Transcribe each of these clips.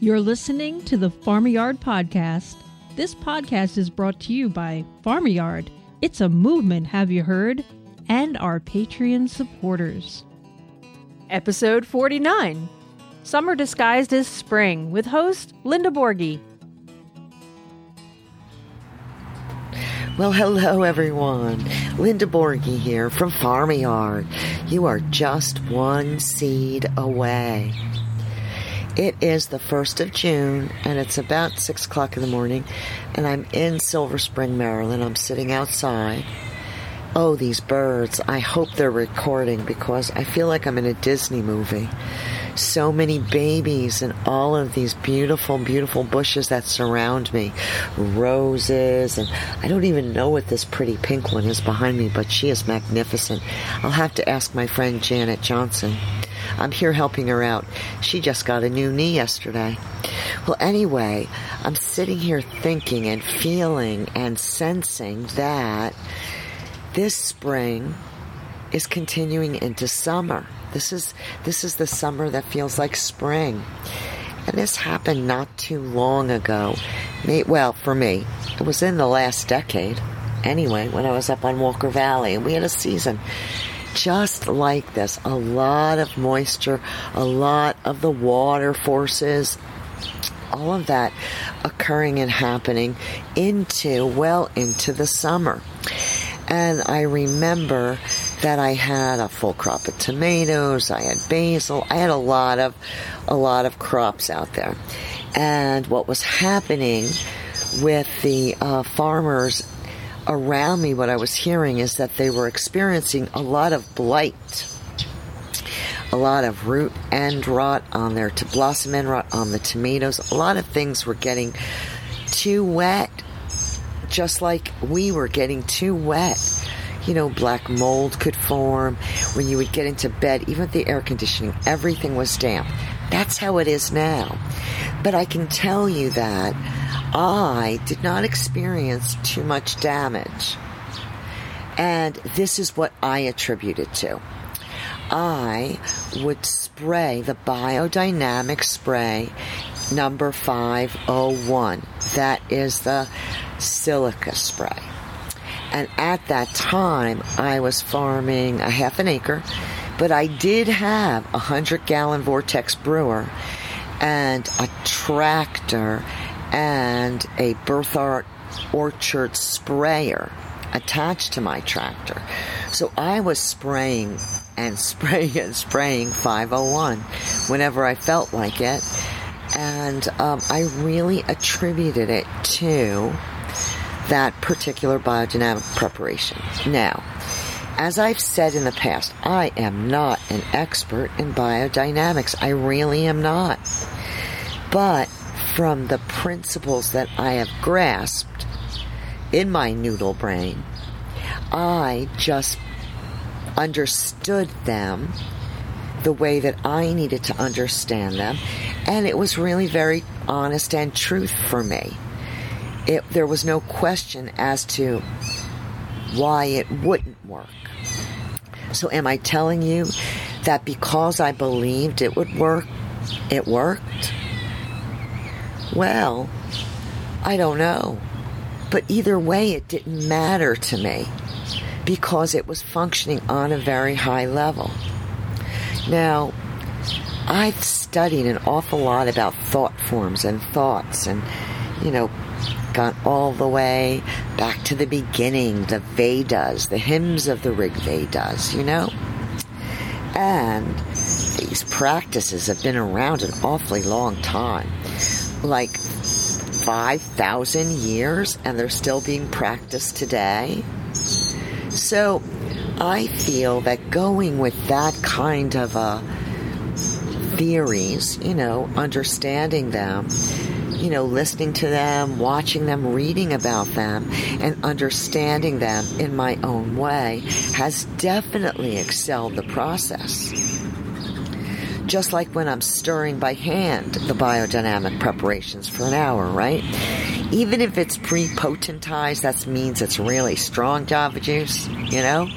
You're listening to the Farm-a-Yard Podcast. This podcast is brought to you by Farm-a-Yard. It's a movement, have you heard? And our Patreon supporters. Episode 49 Summer Disguised as Spring with host Linda Borghi. Well, hello everyone. Linda Borghi here from Farm-a-Yard. You are just one seed away. It is the 1st of June and it's about 6 o'clock in the morning and I'm in Silver Spring, Maryland. I'm sitting outside. Oh, these birds. I hope they're recording because I feel like I'm in a Disney movie. So many babies and all of these beautiful, beautiful bushes that surround me. Roses and I don't even know what this pretty pink one is behind me, but she is magnificent. I'll have to ask my friend Janet Johnson. I'm here helping her out. She just got a new knee yesterday. Well, anyway, I'm sitting here thinking and feeling and sensing that this spring is continuing into summer. This is this is the summer that feels like spring. And this happened not too long ago. Well, for me, it was in the last decade. Anyway, when I was up on Walker Valley and we had a season just like this. A lot of moisture, a lot of the water forces, all of that occurring and happening into, well, into the summer. And I remember that I had a full crop of tomatoes, I had basil, I had a lot of, a lot of crops out there. And what was happening with the uh, farmers around me, what I was hearing is that they were experiencing a lot of blight, a lot of root end rot on their to blossom end rot on the tomatoes. A lot of things were getting too wet, just like we were getting too wet. You know, black mold could form when you would get into bed, even with the air conditioning, everything was damp. That's how it is now. But I can tell you that I did not experience too much damage. And this is what I attribute it to. I would spray the biodynamic spray number 501. That is the silica spray. And at that time, I was farming a half an acre, but I did have a 100 gallon Vortex brewer and a tractor and a Bertha Orchard sprayer attached to my tractor. So I was spraying and spraying and spraying 501 whenever I felt like it. And um, I really attributed it to that particular biodynamic preparation. Now, as I've said in the past, I am not an expert in biodynamics. I really am not. But from the principles that I have grasped in my noodle brain, I just understood them the way that I needed to understand them. And it was really very honest and truth for me. It, there was no question as to why it wouldn't work. So, am I telling you that because I believed it would work, it worked? Well, I don't know. But either way, it didn't matter to me because it was functioning on a very high level. Now, I've studied an awful lot about thought forms and thoughts and, you know, gone all the way back to the beginning, the Vedas, the hymns of the Rig Vedas, you know? And these practices have been around an awfully long time like 5,000 years and they're still being practiced today. So I feel that going with that kind of uh, theories, you know, understanding them, you know, listening to them, watching them, reading about them, and understanding them in my own way has definitely excelled the process just like when I'm stirring by hand the biodynamic preparations for an hour, right? Even if it's pre-potentized, that means it's really strong java juice, you know?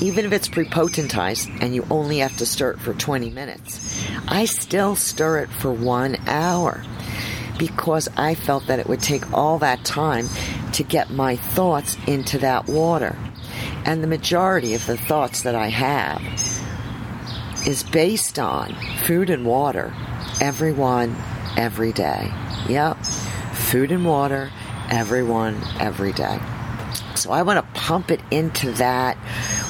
even if it's prepotentized and you only have to stir it for 20 minutes, I still stir it for one hour because I felt that it would take all that time to get my thoughts into that water. And the majority of the thoughts that I have is based on food and water, everyone, every day. Yep, food and water, everyone, every day. So I want to pump it into that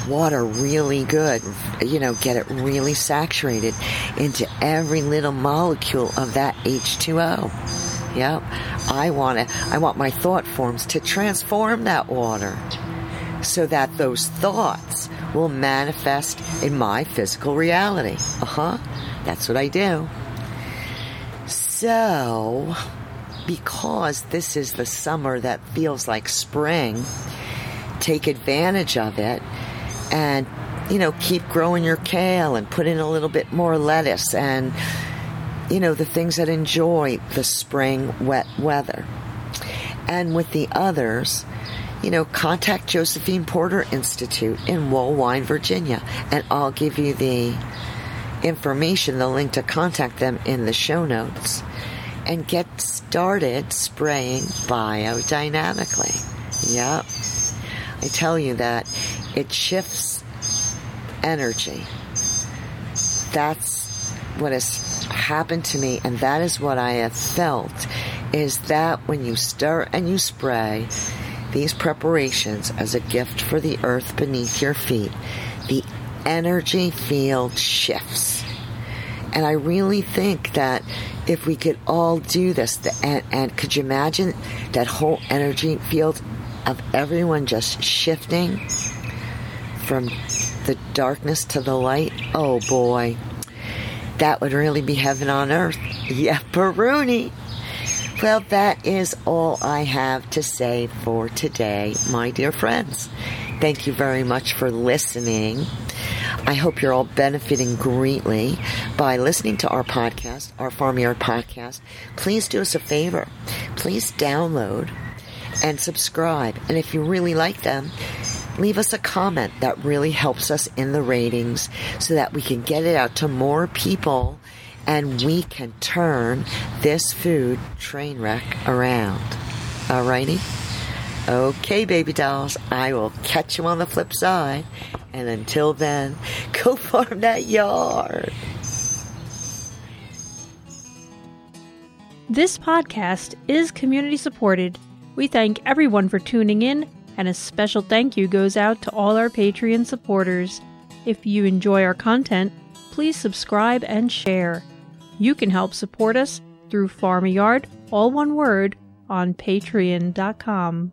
water really good, you know, get it really saturated into every little molecule of that H2O. Yep. I want it. I want my thought forms to transform that water so that those thoughts will manifest in my physical reality. Uh huh. That's what I do. So, because this is the summer that feels like spring, take advantage of it and, you know, keep growing your kale and put in a little bit more lettuce and, you know, the things that enjoy the spring wet weather. And with the others, you know, contact Josephine Porter Institute in Woolwine, Virginia, and I'll give you the information, the link to contact them in the show notes, and get started spraying biodynamically. Yep. I tell you that it shifts energy. That's what has happened to me, and that is what I have felt is that when you stir and you spray, these preparations as a gift for the earth beneath your feet, the energy field shifts. And I really think that if we could all do this, the, and, and could you imagine that whole energy field of everyone just shifting from the darkness to the light? Oh boy, that would really be heaven on earth. Yeah, Baruni. Well, that is all I have to say for today, my dear friends. Thank you very much for listening. I hope you're all benefiting greatly by listening to our podcast, our Farm-a-Yard podcast. Please do us a favor. Please download and subscribe. And if you really like them, leave us a comment. That really helps us in the ratings so that we can get it out to more people and we can turn this food train wreck around. Alrighty? Okay, baby dolls, I will catch you on the flip side. And until then, go farm that yard. This podcast is community supported. We thank everyone for tuning in, and a special thank you goes out to all our Patreon supporters. If you enjoy our content, please subscribe and share. You can help support us through Farm-a-Yard, all one word, on patreon.com.